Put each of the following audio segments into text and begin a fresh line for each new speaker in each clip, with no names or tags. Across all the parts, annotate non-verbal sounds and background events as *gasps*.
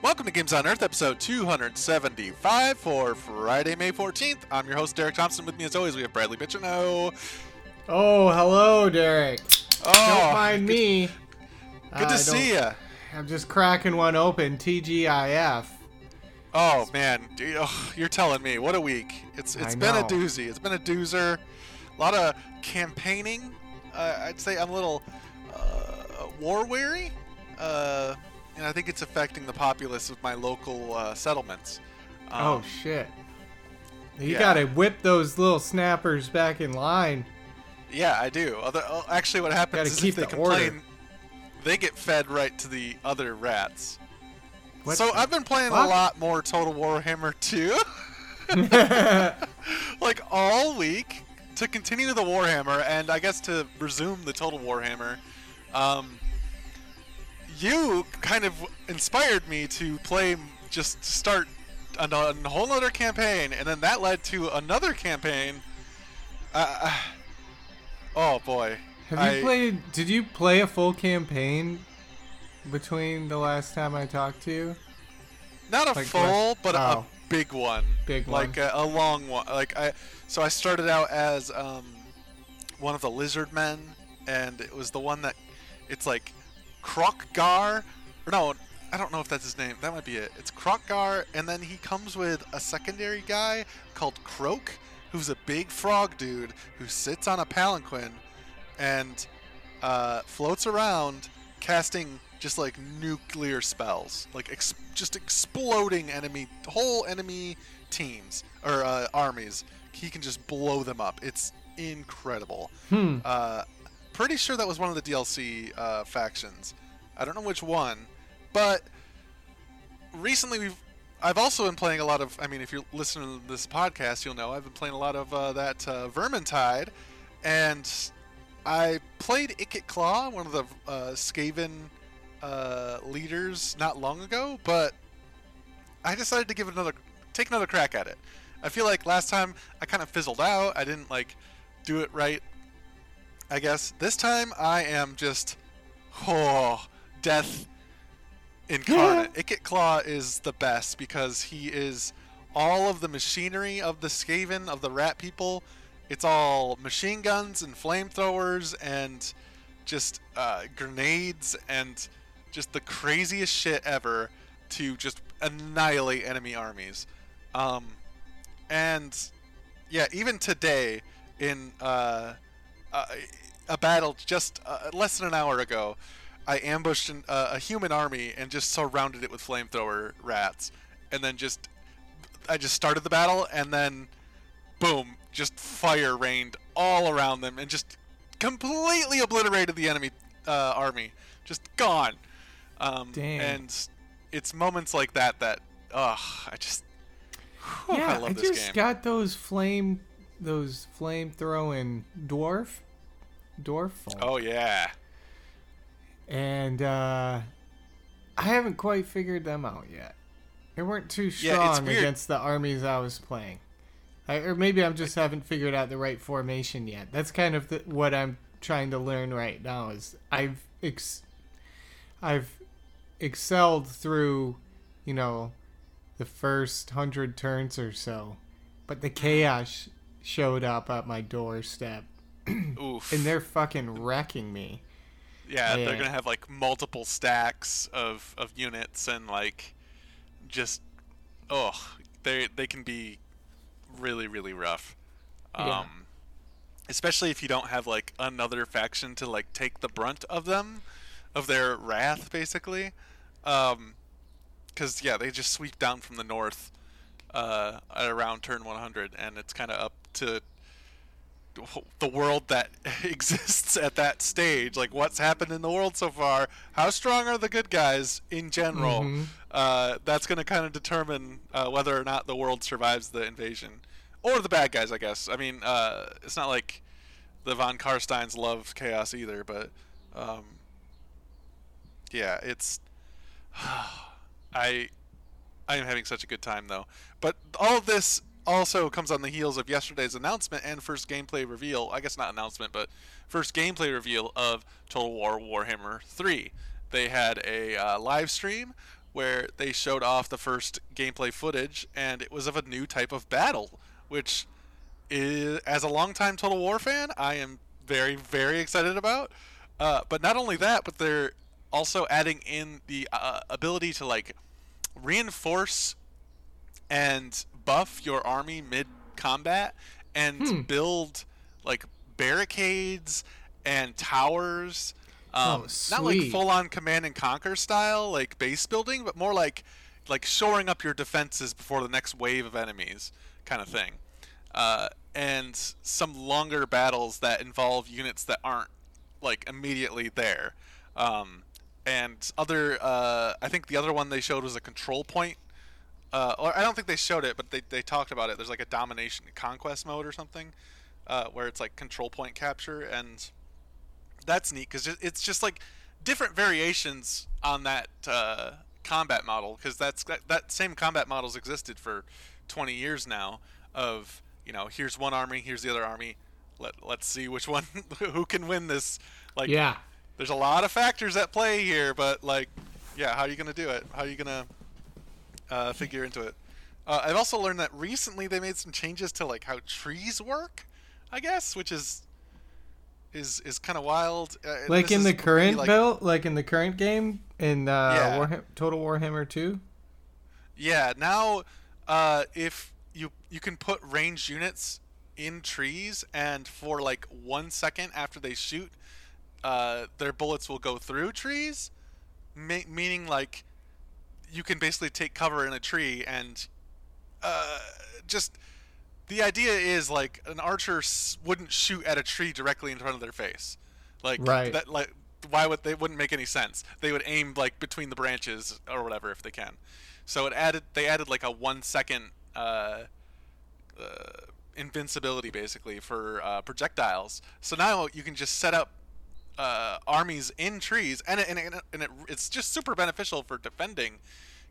Welcome to Games on Earth, episode 275 for Friday, May 14th. I'm your host, Derek Thompson. With me, as always, we have Bradley Bitchino.
Oh, hello, Derek.
Oh,
Don't mind me.
Good
Uh,
to see you.
I'm just cracking one open. TGIF.
Oh man, you're telling me. What a week. It's it's
I
been a doozy. It's been a doozer. A lot of campaigning. Uh, I'd say I'm a little uh, war weary. Uh, and I think it's affecting the populace of my local uh, settlements.
oh
Um,
shit. You
yeah.
gotta whip those little snappers back in line.
Yeah, I do. Other, oh, actually, what happens is if they
the order.
they get fed right to the other rats.
What
so I've been playing a lot more Total Warhammer 2, *laughs* *laughs* like all week, to continue the Warhammer, and I guess to resume the Total Warhammer. Um, you kind of inspired me to play, just to start a, a whole other campaign, and then that led to another campaign. Uh, oh boy.
Have
I-
you played? Did you play a full campaign between the last time I talked to you?
Not a
Like
full,
less-
but a
oh.
big one.
Big
like
one.
A, a long one. Like I, so I started out as um, one of the lizard men, and it was the one that, it's like, Kroq-Gar, or no, I don't know if that's his name. That might be it. It's Kroq-Gar, and then he comes with a secondary guy called Kroak, who's a big frog dude who sits on a palanquin, and uh, floats around casting just like nuclear spells, like ex- just exploding enemy whole enemy teams or uh, armies. He can just blow them up. It's incredible.
Hmm.
Uh, pretty sure that was one of the DLC uh, factions. I don't know which one, but recently we've. I've also been playing a lot of. I mean, if you're listening to this podcast, you'll know I've been playing a lot of uh, that uh, Vermintide, and I played Ikit Claw, one of the uh, Skaven uh, leaders, not long ago. But I decided to give another, take another crack at it. I feel like last time I kind of fizzled out. I didn't like do it right. I guess this time I am just, oh, death incarnate. *laughs* Ikit Claw is the best because he is all of the machinery of the Skaven, of the rat people. It's all machine guns and flamethrowers and just uh, grenades and just the craziest shit ever to just annihilate enemy armies. Um, and yeah, even today in uh, uh, a battle just uh, less than an hour ago, I ambushed an, uh, a human army and just surrounded it with flamethrower rats, and then just I just started the battle, and then boom, just fire rained all around them, and just completely obliterated the enemy uh, army, just gone. Um. And it's moments like that that, ugh, I just, whew,
yeah,
I love this
just
game.
got those flame, those flame throwing dwarf, dwarf. folk.
oh yeah.
and uh, I haven't quite figured them out yet. They weren't too strong
weird.
against the armies I was playing, I, or maybe I just haven't figured out the right formation yet. That's kind of the, what I'm trying to learn right now. Is I've ex- I've excelled through, you know, the first hundred turns or so, but the chaos showed up at my doorstep, *clears throat*
Oof.
and they're fucking wrecking me.
Yeah, they're gonna have like multiple stacks of, of units and like just oh they they can be really really rough. Um
Yeah.
especially if you don't have like another faction to like take the brunt of them of their wrath basically. Um cuz yeah, they just sweep down from the north uh at around turn 100 and it's kind of up to the world that *laughs* exists at that stage. Like what's happened in the world so far? How strong are the good guys in general?
Mhm.
uh, that's going to kind of determine uh, whether or not the world survives the invasion. Or the bad guys i guess. I mean uh, it's not like the von Carsteins love chaos either but um, yeah it's *sighs* i I am having such a good time though. But all of this also comes on the heels of yesterday's announcement and first gameplay reveal. I guess not announcement, but first gameplay reveal of Total War Warhammer 3. They had a uh, live stream where they showed off the first gameplay footage, and it was of a new type of battle, which is, as a longtime Total War fan, I am very, very excited about. Uh, but not only that, but they're also adding in the uh, ability to like reinforce and buff your army mid combat and
Hmm.
build like barricades and towers. Um,
Oh,
not like full on command and conquer style, like base building, but more like like shoring up your defenses before the next wave of enemies, kind of thing. Uh, and some longer battles that involve units that aren't like immediately there. Um, and other, uh, I think the other one they showed was a control point. Uh, or I don't think they showed it, but they, they talked about it. There's like a domination conquest mode or something, uh, where it's like control point capture, and that's neat because it's just like different variations on that uh, combat model because that's that, that same combat models existed for 20 years now of you know here's one army here's the other army let, let's see which one *laughs* who can win this like
yeah.
There's a lot of factors at play here but like yeah how are you gonna do it how are you gonna uh, figure into it uh, i've also learned that recently they made some changes to like how trees work i guess which is is is kind of wild uh,
Like in the current
like-
build, like in the current game in uh,
Yeah.
Warham- Total Warhammer 2.
Yeah, now uh, if you you can put ranged units in trees, and for like one second after they shoot, uh, their bullets will go through trees, ma- meaning like you can basically take cover in a tree and uh, just the idea is like an archer s- wouldn't shoot at a tree directly in front of their face, like
Right.
that like why would they wouldn't make any sense. They would aim like between the branches or whatever if they can. So it added they added like a one second uh, uh, invincibility basically for uh, projectiles. So now you can just set up uh, armies in trees, and it, and, it, and it, it's just super beneficial for defending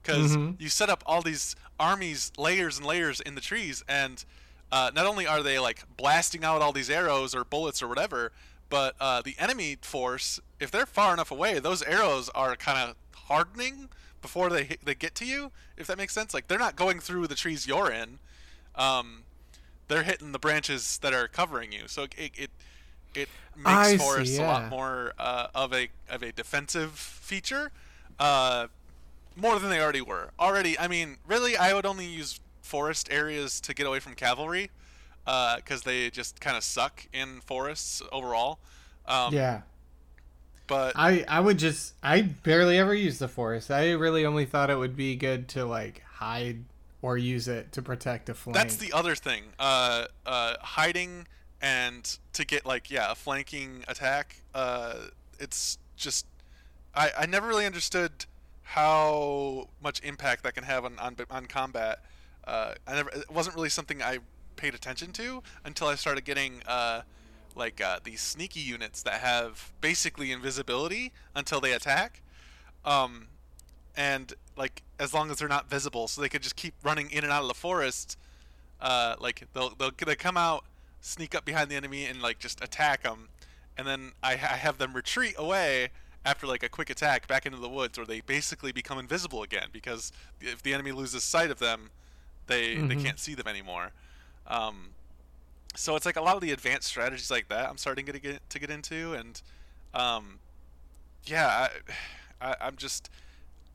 because
Mhm.
you set up all these armies layers and layers in the trees, and uh, not only are they like blasting out all these arrows or bullets or whatever, but uh, the enemy force, if they're far enough away, those arrows are kind of hardening before they they get to you. If that makes sense, like they're not going through the trees you're in. Um, they're hitting the branches that are covering you. So it it, it makes
I see,
forests a lot more uh, of a of a defensive feature, uh, more than they already were. Already, I mean, really, I would only use forest areas to get away from cavalry, because they just kind of suck in forests overall. Um,
yeah.
But
I I would just I barely ever use the forest. I really only thought it would be good to like hide or use it to protect a flank.
That's the other thing. Uh, uh, hiding and to get like yeah a flanking attack. Uh, it's just I, I never really understood how much impact that can have on on, on combat. Uh, I never it wasn't really something I paid attention to until I started getting uh, like uh, these sneaky units that have basically invisibility until they attack. Um, and like as long as they're not visible, so they could just keep running in and out of the forest. Uh, like they'll they'll they come out, sneak up behind the enemy, and like just attack them, and then I, I have them retreat away after like a quick attack back into the woods, where they basically become invisible again because if the enemy loses sight of them, they they
Mhm.
can't see them anymore. Um, so it's like a lot of the advanced strategies like that I'm starting to get to get into, and um, yeah, I, I, I'm just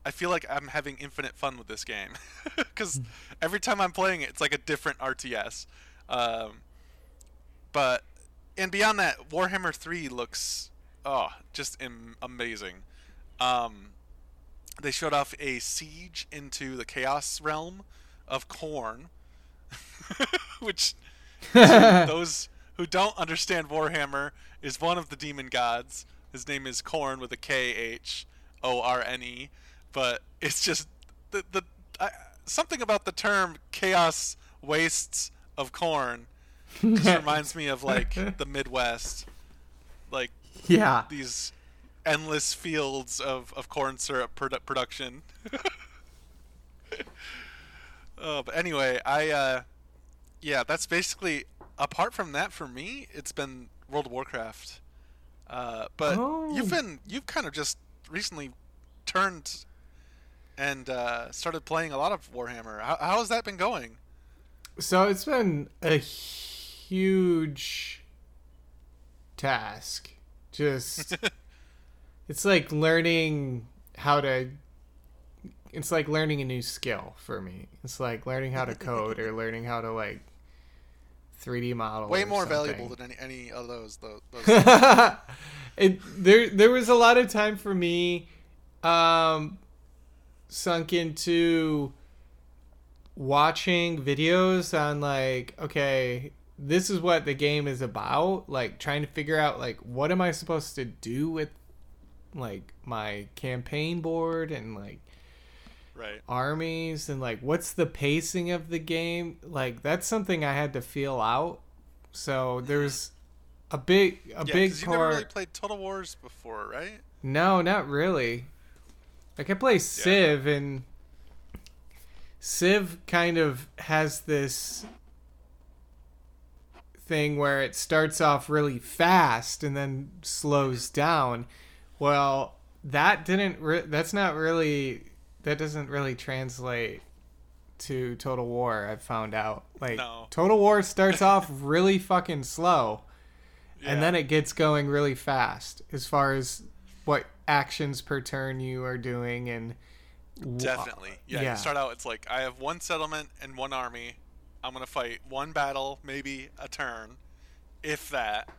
I feel like I'm having infinite fun with this game *laughs* because every time I'm playing it, it's like a different RTS. Um, but and beyond that, Warhammer 3 looks oh just Im- amazing. Um, they showed off a siege into the Chaos realm of Khorne, *laughs* which *laughs* those who don't understand Warhammer is one of the demon gods. His name is Khorne with a K H O R N E, but it's just the the I, something about the term chaos wastes of corn just *laughs* reminds me of like the Midwest, like
yeah.
these endless fields of, of corn syrup produ- production. *laughs* oh, but anyway, I uh, yeah, that's basically apart from that for me, it's been World of Warcraft. Uh, but
Oh.
you've been you've kind of just recently turned and uh, started playing a lot of Warhammer. How, how has that been going?
So it's been a huge task. Just *laughs* it's like learning how to it's like learning a new skill for me. It's like learning how to code or *laughs* learning how to like 3D model.
Way
or
more
something.
valuable than any any of those. *laughs* Those. those
it there there was a lot of time for me um sunk into watching videos on like okay this is what the game is about like trying to figure out like what am i supposed to do with like my campaign board and like
right.
armies and like what's the pacing of the game like that's something i had to feel out so there's a big a
Yeah,
big
because you
part
never really played Total Wars before, right?
no not really like i play civ and civ kind of has this thing where it starts off really fast and then slows down well that didn't re- that's not really that doesn't really translate to total war i've found out like
No.
total war starts *laughs* off really fucking slow
Yeah.
and then it gets going really fast as far as what actions per turn you are doing and
Definitely. Yeah,
yeah.
You start out, it's like I have one settlement and one army. I'm gonna fight one battle, maybe a turn, if that.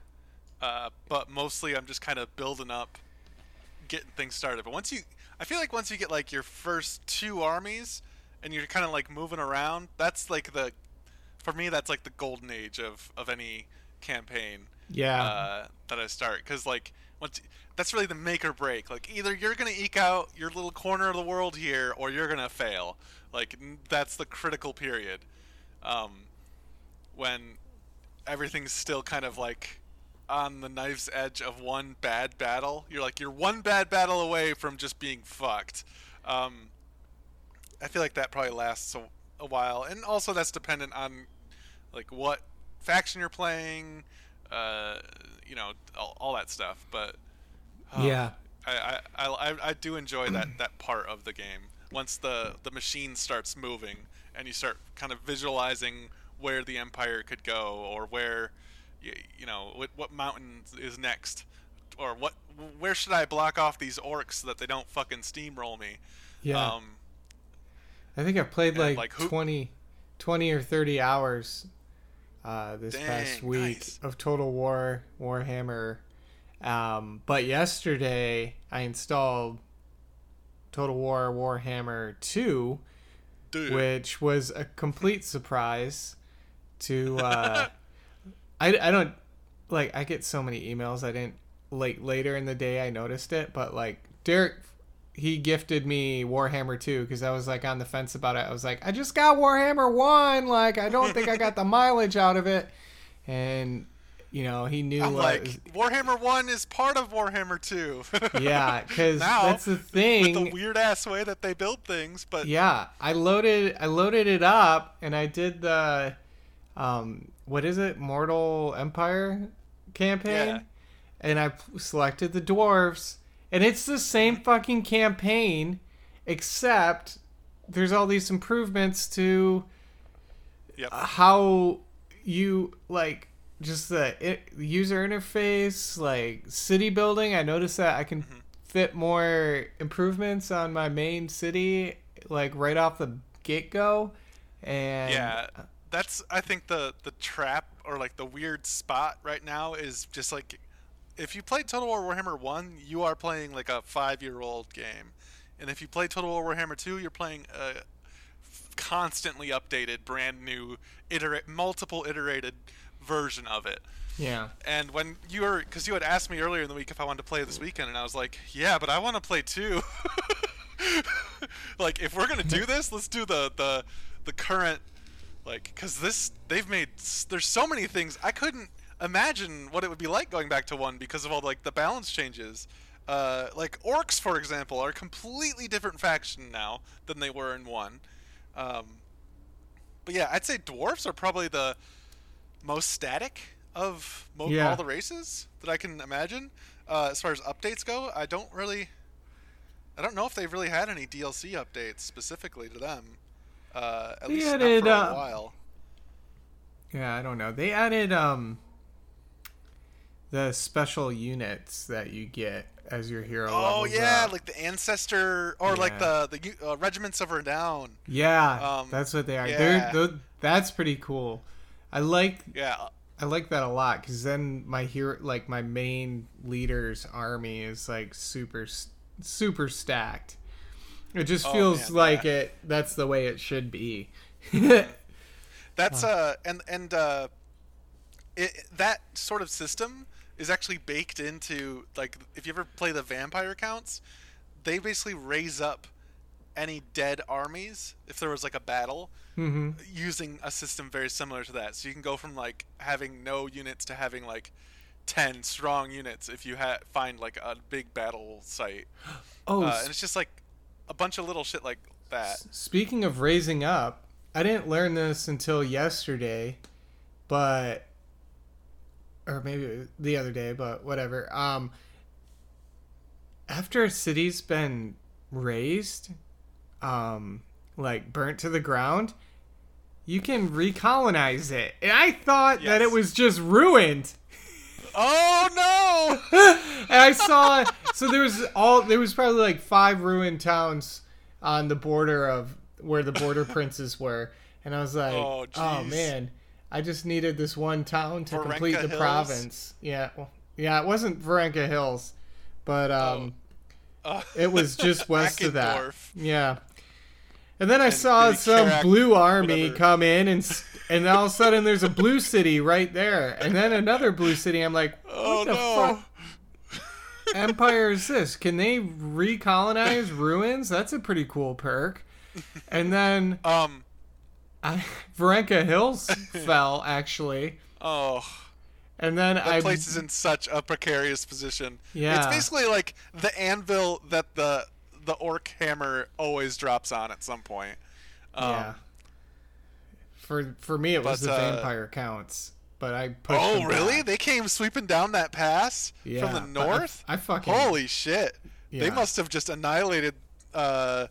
Uh, but mostly, I'm just kind of building up, getting things started. But once you, I feel like once you get like your first two armies, and you're kind of like moving around, that's like the, for me, that's like the golden age of of any campaign
yeah
uh, that I start because like once that's really the make or break. Like either you're gonna eke out your little corner of the world here, or you're gonna fail. Like that's the critical period, um, when everything's still kind of like on the knife's edge of one bad battle. You're like you're one bad battle away from just being fucked. Um, I feel like that probably lasts a, a while, and also that's dependent on like what faction you're playing, uh, you know, all, all that stuff. But uh,
yeah
I, I, I, I do enjoy that, that part of the game. Once the the machine starts moving and you start kind of visualizing where the empire could go or where you, you know what, what mountain is next or what where should I block off these orcs so that they don't fucking steamroll me.
yeah
Um,
i think i've played like,
like, who-
20 20 or 30 hours uh, this past week
nice.
of total war warhammer um, but yesterday i installed total war warhammer 2
dude.
which was a complete surprise to *laughs* uh I, I don't like i get so many emails i didn't like later in the day i noticed it but like derek he gifted me warhammer 2 because i was like on the fence about it i was like i just got warhammer 1 like i don't think i got the *laughs* mileage out of it and you know he knew
I'm like
was-
Warhammer One is part of Warhammer Two. *laughs*
yeah because that's the
with
thing
the weird ass way that they build things, but
yeah i loaded i loaded it up and i did the um what is it mortal empire campaign
Yeah.
and I selected the dwarves and it's the same fucking campaign except there's all these improvements to
yep.
how you like just the it, user interface like city building. I noticed that i can
Mm-hmm.
fit more improvements on my main city like right off the get-go. And
yeah, that's I think the the trap or like the weird spot right now is just like if you play Total War Warhammer One, you are playing like a five year old game, and if you play Total War Warhammer Two, you're playing a constantly updated, brand new, iterate multiple iterated version of it.
yeah
And when you were, because you had asked me earlier in the week if I wanted to play this weekend, and I was like, yeah, but I want to play two. *laughs* like, if we're gonna do *laughs* this, let's do the the the current, like, because this they've made. There's so many things I couldn't imagine what it would be like going back to one because of all like the balance changes. Uh, like orcs, for example, are a completely different faction now than they were in one. Um, but yeah, I'd say dwarfs are probably the most static of mo-
Yeah.
all the races that I can imagine. Uh, as far as updates go, I don't really. I don't know if they've really had any DLC updates specifically to them. Uh, at
They
least not for a
uh,
while.
Yeah, I don't know. They added um the special units that you get as your hero.
Oh yeah,
up.
like the ancestor or like the the uh, regiments of renown.
yeah,
um,
that's what they are.
yeah.
They're, they're that's pretty cool. I like
Yeah,
I like that a lot because then my hero, like my main leader's army, is like super super stacked. It just
Oh,
feels
man,
like
yeah.
it. That's the way it should be. *laughs*
that's uh and and uh, it, that sort of system is actually baked into like if you ever play the vampire counts, they basically raise up any dead armies if there was like a battle
hmm
using a system very similar to that. So you can go from like having no units to having like ten strong units if you ha- find like a big battle site. *gasps*
Oh,
Uh, and it's just like a bunch of little shit like that.
Speaking of raising up, I didn't learn this until yesterday, but or maybe the other day, but whatever. Um after a city's been raised, um like burnt to the ground, you can recolonize it. And I thought that it was just ruined.
Oh no! *laughs*
and I saw so there was all there was probably like five ruined towns on the border of where the border *laughs* princes were, and I was like,
Oh,
oh, man, I just needed this one town to
Varenka
complete the
Hills?
province. Yeah, well, yeah, it wasn't Varenka Hills, but um,
Uh,
it was just *laughs* west of that. Yeah. And then I
And
saw some
Karak,
blue army
whatever.
come in, and and all of a sudden there's a blue city right there, and then another blue city. I'm like, *laughs* what
Oh
the
no!
fuck *laughs* empire is this? Can they recolonize ruins? That's a pretty cool perk. And then
Um.
I, Varenka Hills *laughs* fell actually,
Oh,
and then
that
I
place is in such a precarious position.
Yeah.
It's basically like the anvil that the the orc hammer always drops on at some point. Um,
yeah. For for me, it was
but,
the
uh,
vampire counts, but I pushed
Oh, really?
back.
They came sweeping down that pass
Yeah,
from the
but I-
north?
I, fucking
Holy shit! They must have just annihilated uh,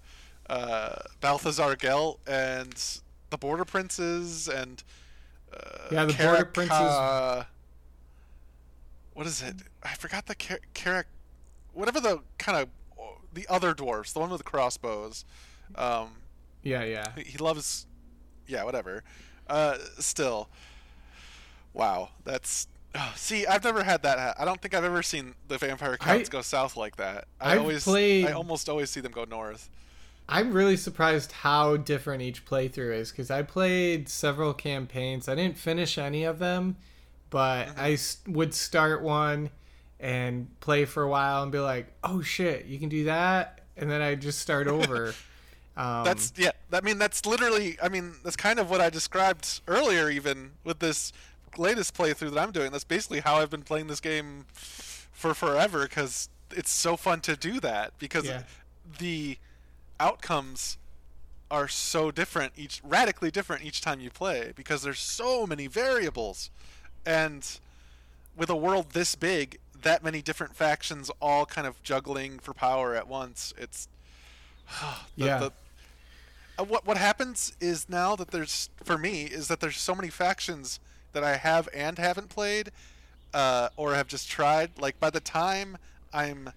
uh, Balthasar Gelt and the Border Princes and uh,
Yeah, the Border Princes-
Uh, what is it? I forgot the Kar- Karak. Whatever the kind of the other dwarfs, the one with the crossbows. Um,
yeah, yeah.
he- loves yeah whatever uh still wow that's oh, see i've never had that ha- i don't think i've ever seen the vampire counts
I-
go south like that i
I've
always
played-
i almost always see them go north
I'm really surprised how different each playthrough is because I played several campaigns. I didn't finish any of them, but
Mm-hmm.
I would start one and play for a while and be like, "Oh shit, you can do that," and then I just start over. *laughs* um,
that's yeah i mean that's literally i mean that's kind of what i described earlier even with this latest playthrough that i'm doing that's basically how i've been playing this game for forever because it's so fun to do that because
Yeah.
the outcomes are so different each radically different each time you play because there's so many variables and with a world this big that many different factions all kind of juggling for power at once it's *sighs* the,
Yeah.
the, uh, what what happens is now that there's for me is that there's so many factions that I have and haven't played uh, or have just tried like by the time I'm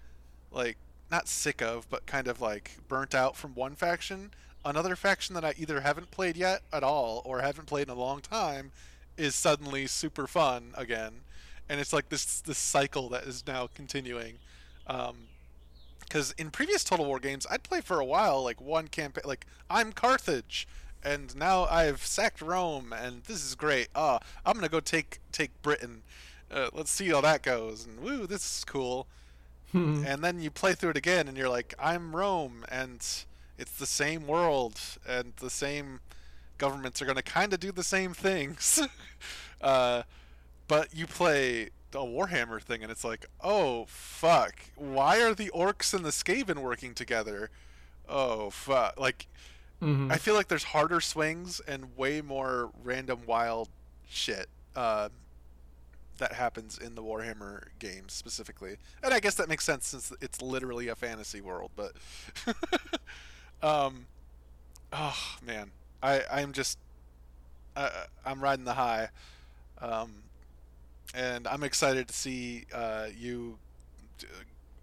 like not sick of but kind of like burnt out from one faction another faction that I either haven't played yet at all or haven't played in a long time is suddenly super fun again and it's like this this cycle that is now continuing um, because in previous Total War games, I'd play for a while, like one campaign, like I'm Carthage, and now I've sacked Rome, and this is great. Ah, I'm gonna go take take Britain. Uh, let's see how that goes, and woo, this is cool. and then you play through it again, and you're like, I'm Rome, and it's the same world, and the same governments are gonna kind of do the same things. *laughs* uh, but you play a Warhammer thing, and it's like, oh fuck, why are the orcs and the Skaven working together? Oh fuck, like
mhm.
I feel like there's harder swings and way more random wild shit. Uh, that happens in the Warhammer games specifically, and I guess that makes sense since it's literally a fantasy world. But, *laughs* um, oh man, I I'm just I, I'm riding the high, um, and I'm excited to see uh, you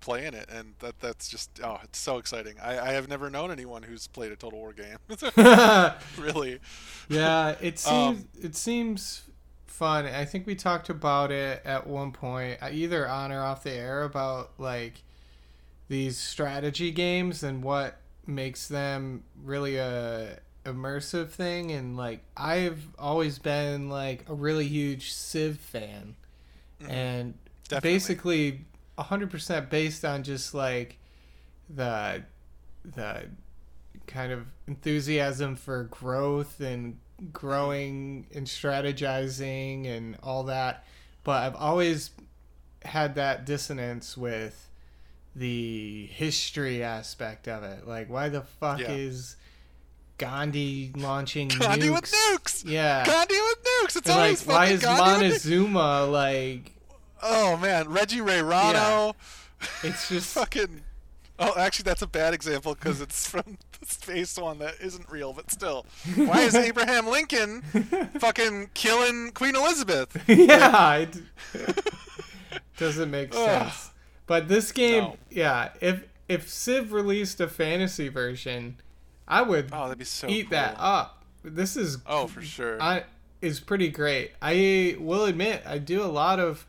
play in it, and that that's just oh, it's so exciting. I, I have never known anyone who's played a Total War game. *laughs* *laughs* really.
Yeah, it seems um, it seems fun. I think we talked about it at one point, uh, either on or off the air, about like these strategy games and what makes them really a immersive thing and like I've always been like a really huge Civ fan. Mm-hmm. And Definitely. basically 100% based on just like the the kind of enthusiasm for growth and growing and strategizing and all that but I've always had that dissonance with the history aspect of it like why the fuck yeah. is Gandhi launching
Gandhi
nukes?
with nukes
yeah
Gandhi with nukes it's and always
like why is
Gandhi
Montezuma like
Oh man, Reggie Ray Rano.
Yeah. *laughs* It's just
fucking. Oh, actually, that's a bad example because it's from *laughs* the space one that isn't real, but still. Why is *laughs* Abraham Lincoln fucking killing Queen Elizabeth?
yeah, it doesn't make sense. But this game, no. yeah, if if Civ released a fantasy version, I would
oh, that'd be so
eat
cool.
that up. This is
oh for sure.
I is pretty great. I will admit I do a lot of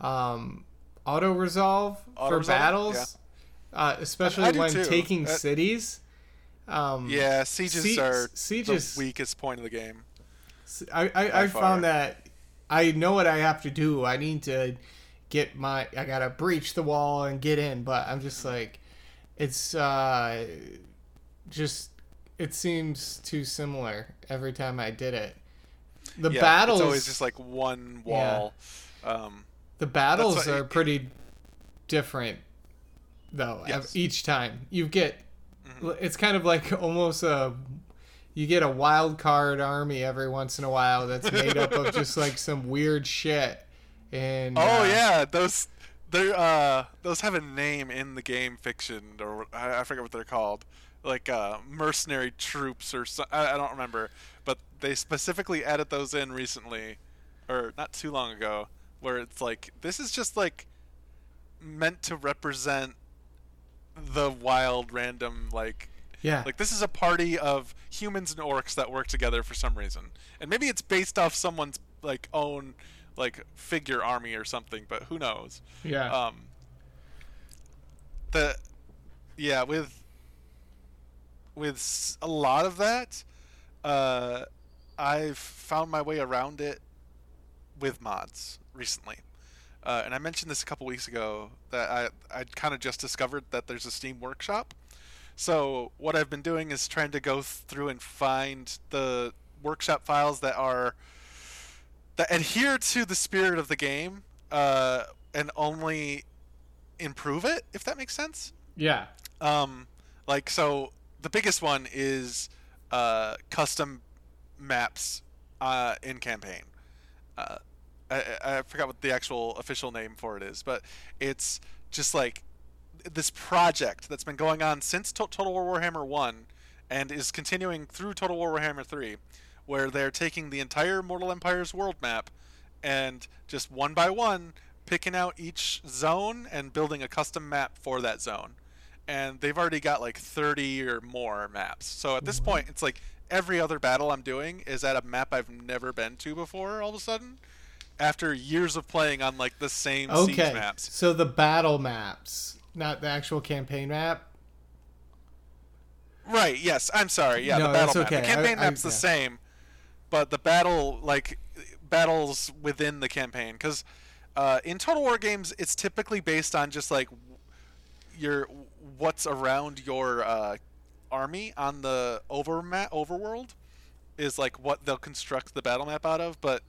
um, auto resolve for battles, yeah. uh, especially when too. taking uh, cities. Um,
yeah, sieges sie- are sieges, the weakest point of the game.
I I, I found that I know what I have to do. I need to get my I gotta breach the wall and get in, but I'm just like, it's uh, just it seems too similar every time I did it. The yeah, battles
it's always just like one wall. Yeah. Um,
the battles are pretty different, though. Yes. Each time you get, mm-hmm. it's kind of like *laughs* almost a, you get a wild card army every once in a while that's made up of just like *laughs* some weird shit. And
oh uh, yeah, those they're uh those have a name in the game fiction or I, I forget what they're called like uh, mercenary troops or so, I, I, don't remember, but they specifically added those in recently, or not too long ago, where it's like this is just like meant to represent the wild random like
yeah.
like this is a party of humans and orcs that work together for some reason. And maybe it's based off someone's like own like figure army or something but who knows?
Yeah.
Um the yeah with with a lot of that uh i've found my way around it with mods recently. Uh, and I mentioned this a couple weeks ago that I I kind of just discovered that there's a Steam Workshop. So what I've been doing is trying to go through and find the workshop files that are that adhere to the spirit of the game uh, and only improve it, if that makes sense.
Yeah.
Um, like so, the biggest one is uh, custom maps uh, in campaign. Uh, I, I forgot what the actual official name for it is, but it's just like this project that's been going on since Total War Warhammer 1 and is continuing through Total War Warhammer 3, where they're taking the entire Mortal Empire's world map and just one by one picking out each zone and building a custom map for that zone. And they've already got like 30 or more maps. So at this point, it's like every other battle I'm doing is at a map I've never been to before all of a sudden after years of playing on like the same okay. siege maps.
So the battle maps, not the actual campaign map.
Right. Yes. I'm sorry. Yeah, no, the battle map. The campaign I, map's I, the yeah. same, but the battle like battles within the campaign because uh, in Total War games it's typically based on just like your what's around your uh, army on the over map overworld is like what they'll construct the battle map out of, but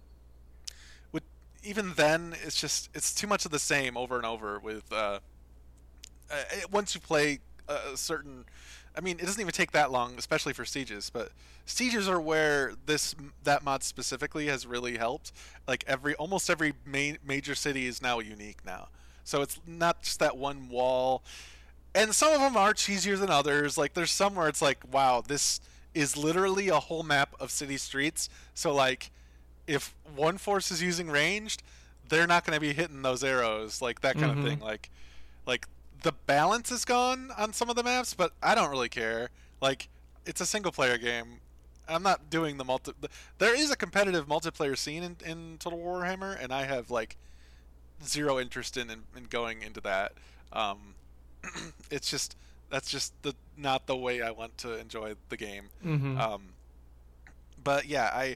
with even then, it's just it's too much of the same over and over. With uh, uh, once you play a certain I mean, it doesn't even take that long, especially for sieges. But sieges are where this that mod specifically has really helped. Like every almost every main, major city is now unique now, so it's not just that one wall. And some of them are cheesier than others. Like there's some where it's like, wow, this is literally a whole map of city streets. So like, if one force is using ranged, they're not going to be hitting those arrows, like that kind
Mhm.
of thing. Like, like the balance is gone on some of the maps, but I don't really care. Like, it's a single player game. I'm not doing the multi. There is a competitive multiplayer scene in, in Total Warhammer, and I have like zero interest in in, in going into that. Um, *clears throat* it's just that's just the not the way I want to enjoy the game.
Mm-hmm.
Um, but yeah, I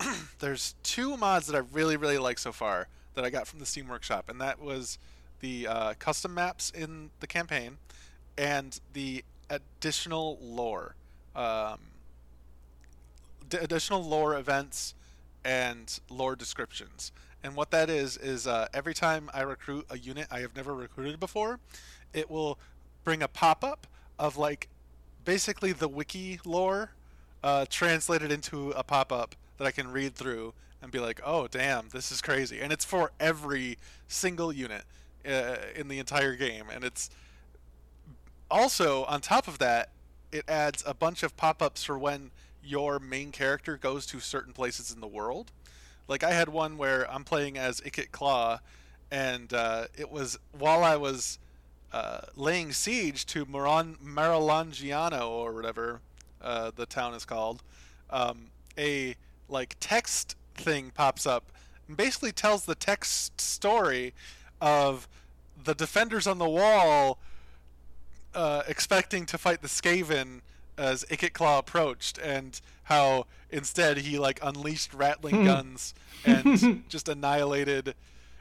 *clears throat* there's two mods that I really really like so far that I got from the Steam Workshop, and that was the uh, custom maps in the campaign and the additional lore, um, d- additional lore events and lore descriptions. And what that is is uh, every time I recruit a unit I have never recruited before, it will bring a pop up of like basically the wiki lore uh, translated into a pop up that I can read through and be like, oh, damn, this is crazy. And it's for every single unit uh, in the entire game. And it's also, on top of that, it adds a bunch of pop ups for when your main character goes to certain places in the world. Like, I had one where I'm playing as Ikit Claw, and uh, it was while I was uh, laying siege to Maron- Marilangiano or whatever uh, the town is called, um, a like text thing pops up and basically tells the text story of the defenders on the wall uh, expecting to fight the Skaven as Ikit Claw approached, and how instead he like unleashed rattling
Hmm.
guns and *laughs* just annihilated.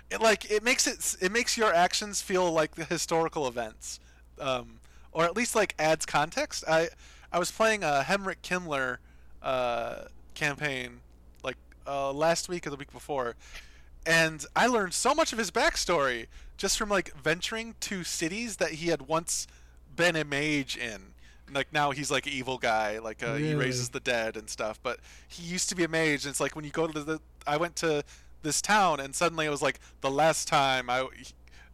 It like it makes it it makes your actions feel like the historical events, um, or at least like adds context. I I was playing a Heinrich Kemmler uh, campaign like uh, last week or the week before, and I learned so much of his backstory just from like venturing to cities that he had once been a mage in. Like now he's like an evil guy, like uh, he raises the dead and stuff. But he used to be a mage, and it's like when you go to the. I went to this town, and suddenly it was like the last time I,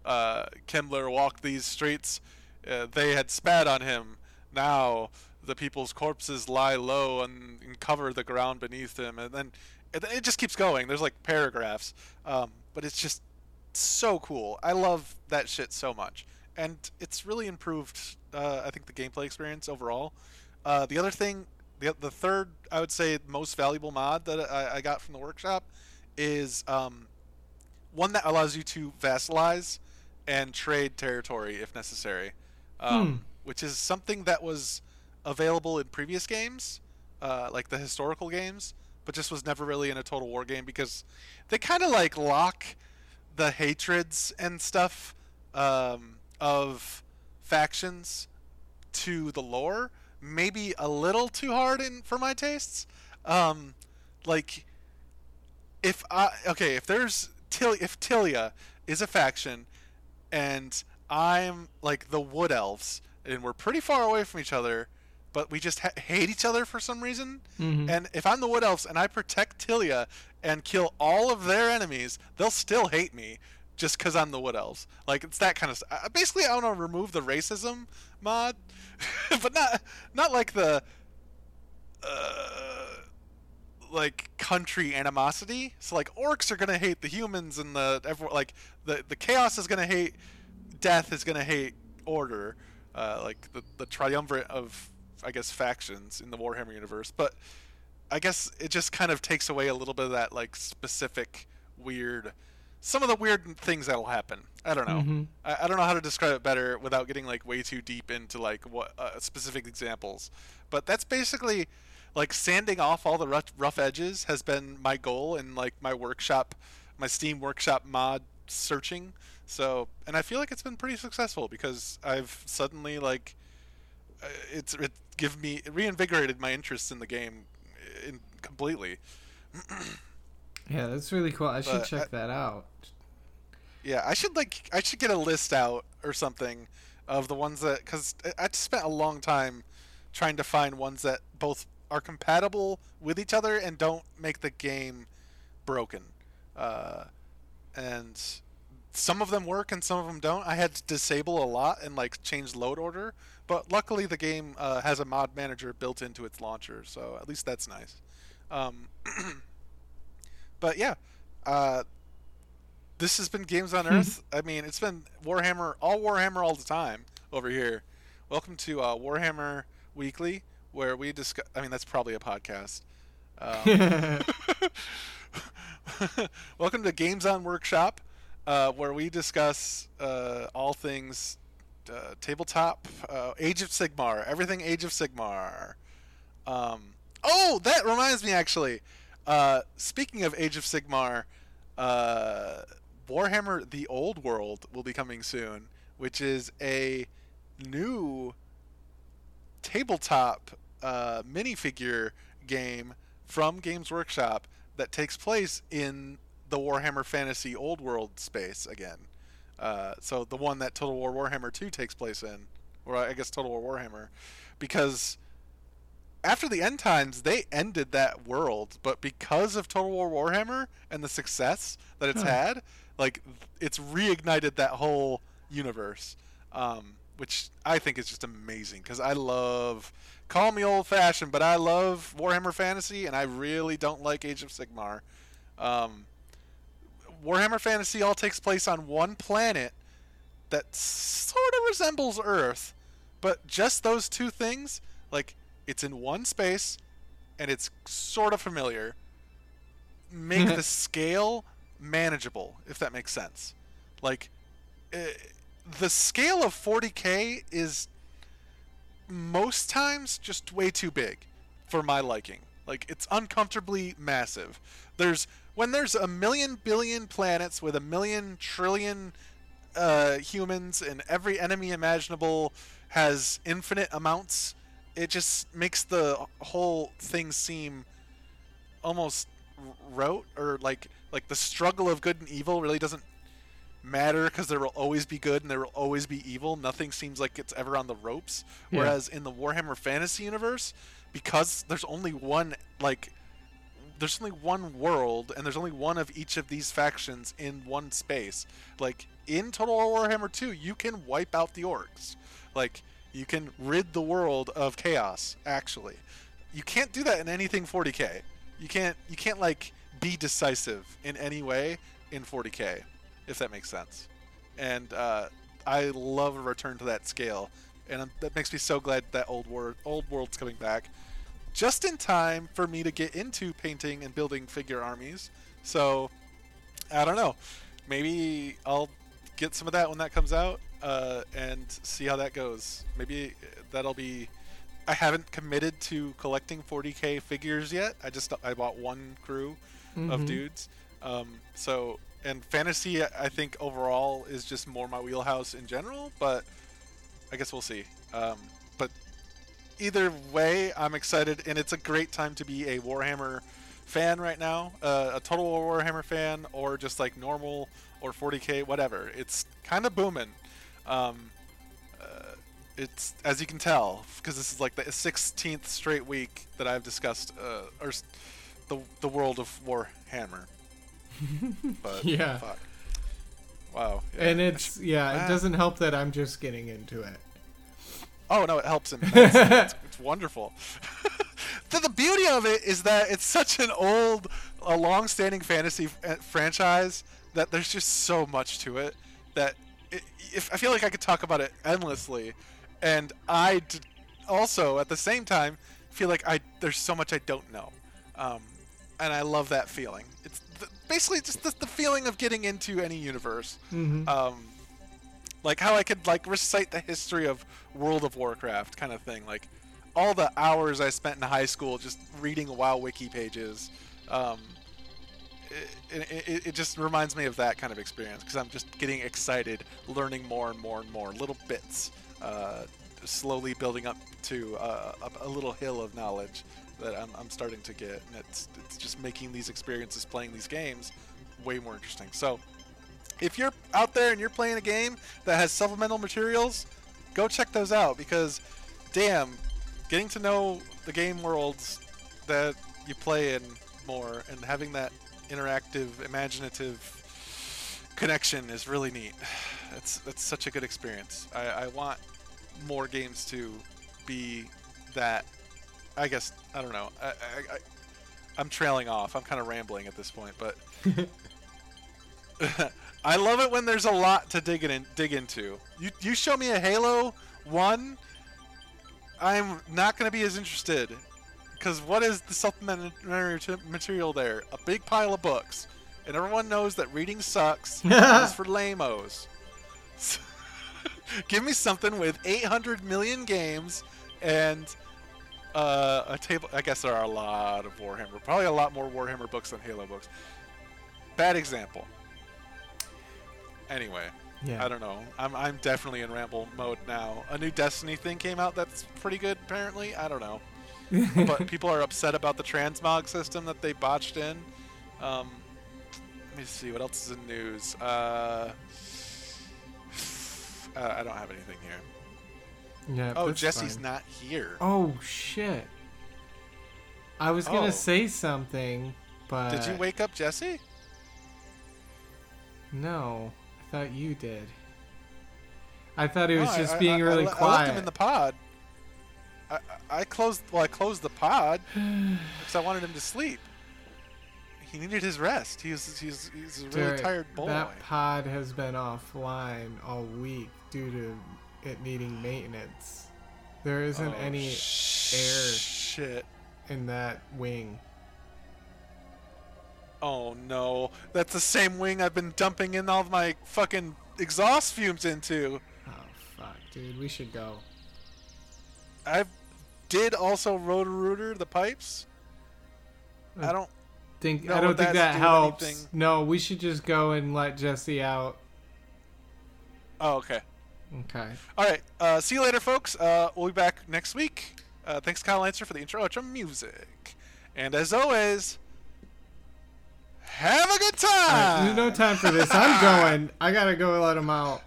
uh, Kemmler walked these streets, uh, they had spat on him. Now the people's corpses lie low and, and cover the ground beneath him, and then it, it just keeps going. There's like paragraphs, um, but it's just so cool. I love that shit so much, and it's really improved. Uh, I think the gameplay experience overall. Uh, the other thing, the the third, I would say, most valuable mod that I, I got from the workshop is um, one that allows you to vassalize and trade territory if necessary, um,
Hmm.
which is something that was available in previous games, uh, like the historical games, but just was never really in a total war game because they kind of like lock the hatreds and stuff um, of factions to the lore maybe a little too hard in for my tastes um like if i okay if there's Til- if Tilea is a faction and i'm like the wood elves and we're pretty far away from each other but we just ha- hate each other for some reason
Mhm.
and if i'm the wood elves and i protect Tilea and kill all of their enemies they'll still hate me just because i'm the wood elves like it's that kind of stuff basically i want to remove the racism mod *laughs* but not not like the uh, like country animosity. So like orcs are gonna hate the humans, and the everyone like the the chaos is gonna hate death is gonna hate order. Uh, like the the triumvirate of I guess factions in the Warhammer universe. But I guess it just kind of takes away a little bit of that like specific weird. Some of the weird things that'll happen. I don't know.
Mhm.
I, I don't know how to describe it better without getting like way too deep into like what uh, specific examples. But that's basically like sanding off all the rough, rough edges has been my goal in like my workshop, my Steam workshop mod searching. So, and I feel like it's been pretty successful because I've suddenly like uh, it's it give me it reinvigorated my interest in the game in completely. *clears throat*
Yeah, that's really cool. I should check
I-
that out.
Yeah, I should like I should get a list out or something of the ones that because I I spent a long time trying to find ones that both are compatible with each other and don't make the game broken. Uh, and some of them work and some of them don't. I had to disable a lot and like change load order, but luckily the game uh, has a mod manager built into its launcher, so at least that's nice. Um, *clears throat* but yeah, uh, this has been Games on Earth. *laughs* I mean, it's been Warhammer, all Warhammer all the time over here. Welcome to uh, Warhammer Weekly, where we discuss. I mean, that's probably a podcast. Um, *laughs* welcome to Games on Workshop, uh, where we discuss uh, all things uh, tabletop, uh, Age of Sigmar, everything Age of Sigmar. Um, oh, that reminds me actually. Uh, speaking of Age of Sigmar, uh, Warhammer: The Old World will be coming soon, which is a new tabletop uh, minifigure game from Games Workshop that takes place in the Warhammer Fantasy Old World space again. Uh, so the one that Total War Warhammer 2 takes place in, or I guess Total War Warhammer, because after the end times they ended that world, but because of Total War Warhammer and the success that it's
Huh.
had, like it's reignited that whole universe, um, which I think is just amazing because I love. Call me old fashioned, but I love Warhammer Fantasy, and I really don't like Age of Sigmar. Um, Warhammer Fantasy all takes place on one planet that sort of resembles Earth, but just those two things, like it's in one space and it's sort of familiar, make *laughs* the scale manageable, if that makes sense. Like, eh, the scale of 40k is most times just way too big for my liking. Like it's uncomfortably massive. There's when there's a million billion planets with a million trillion uh, humans and every enemy imaginable has infinite amounts. It just makes the whole thing seem almost rote or like like the struggle of good and evil really doesn't matter because there will always be good and there will always be evil. Nothing seems like it's ever on the ropes.
Yeah.
Whereas in the Warhammer Fantasy universe, because there's only one like there's only one world and there's only one of each of these factions in one space. Like in Total War Warhammer 2, you can wipe out the orcs. Like you can rid the world of chaos actually. You can't do that in anything 40K. You can't you can't like be decisive in any way in 40K if that makes sense. And uh, I love a return to that scale, and that makes me so glad that old world old world's coming back, just in time for me to get into painting and building figure armies. So I don't know, maybe I'll get some of that when that comes out, uh, and see how that goes. Maybe that'll be. I haven't committed to collecting 40k figures yet. I just I bought one crew of
Mhm.
dudes. Um, so and fantasy, I think overall is just more my wheelhouse in general. But I guess we'll see. Um, but either way, I'm excited, and it's a great time to be a Warhammer fan right now. Uh, a Total Warhammer fan, or just like normal or 40k, whatever. It's kind of booming. Um, uh, it's as you can tell because this is like the 16th straight week that I've discussed uh, or the the world of Warhammer. *laughs* But
Yeah.
fuck. Wow. yeah.
And it's yeah,
Ah.
it doesn't help that I'm just getting into it.
Oh no, it helps him. *laughs* It's, it's, wonderful. *laughs* the, the beauty of it is that it's such an old, a long-standing fantasy f- uh, franchise that there's just so much to it that it, if I feel like I could talk about it endlessly, and I d- also at the same time feel like I there's so much I don't know, um, and I love that feeling. It's basically just the, the feeling of getting into any universe
hmm
um, like how I could like recite the history of World of Warcraft kind of thing. Like all the hours I spent in high school just reading WoW wiki pages. Um, it, it, it- it just reminds me of that kind of experience because I'm just getting excited, learning more and more and more, little bits, uh, slowly building up to uh, a, a little hill of knowledge that I'm, I'm starting to get, and it's it's just making these experiences, playing these games, way more interesting. So if you're out there and you're playing a game that has supplemental materials, go check those out because, damn, getting to know the game worlds that you play in more and having that interactive, imaginative connection is really neat. *sighs* It's that's such a good experience. I, I want more games to be that. I guess I don't know. I, I, I I'm trailing off. I'm kind of rambling at this point, but *laughs* *laughs* I love it when there's a lot to dig in dig into. You you show me a Halo one, I'm not going to be as interested because what is the supplementary material there? A big pile of books, and everyone knows that reading sucks. *laughs* it's for lamos. Give me something with 800 million games and uh, a table. I guess there are a lot of Warhammer. Probably a lot more Warhammer books than Halo books. Bad example. Anyway,
Yeah.
I don't know. I'm, I'm definitely in ramble mode now. A new Destiny thing came out that's pretty good, apparently. I don't know. *laughs* but people are upset about the transmog system that they botched in. Um, let me see what else is in news. Uh, *sighs* uh, I don't have anything here.
Yeah.
Oh, Jesse's
fine.
not here.
Oh shit. I was gonna
Oh.
say something, but
Did you wake up Jesse?
No, I thought you did. I thought he was
No,
just
I-
being
I-
really
I,
quiet.
I left him in the pod. I, I closed. Well, I closed the pod *sighs* because I wanted him to sleep. He needed his rest. He's he's he's a really
Derek,
tired boy.
That pod has been offline all week due to it needing maintenance. There isn't
Oh,
any
sh- Shit.
in that wing.
Oh no, that's the same wing I've been dumping in all of my fucking exhaust fumes into.
Oh fuck, dude, we should go.
I did also rotor rooter the pipes. I don't.
Think I don't think
that
that
do
helps.
anything?
No, we should just go and let Jesse out.
Oh, okay.
Okay.
All right. Uh, see you later, folks. Uh, we'll be back next week. Uh, thanks, Kyle Lancer, for the intro outro music. And as always, have a good
All right,
time.
there's no time for this. I'm *laughs* going. I gotta go let him out.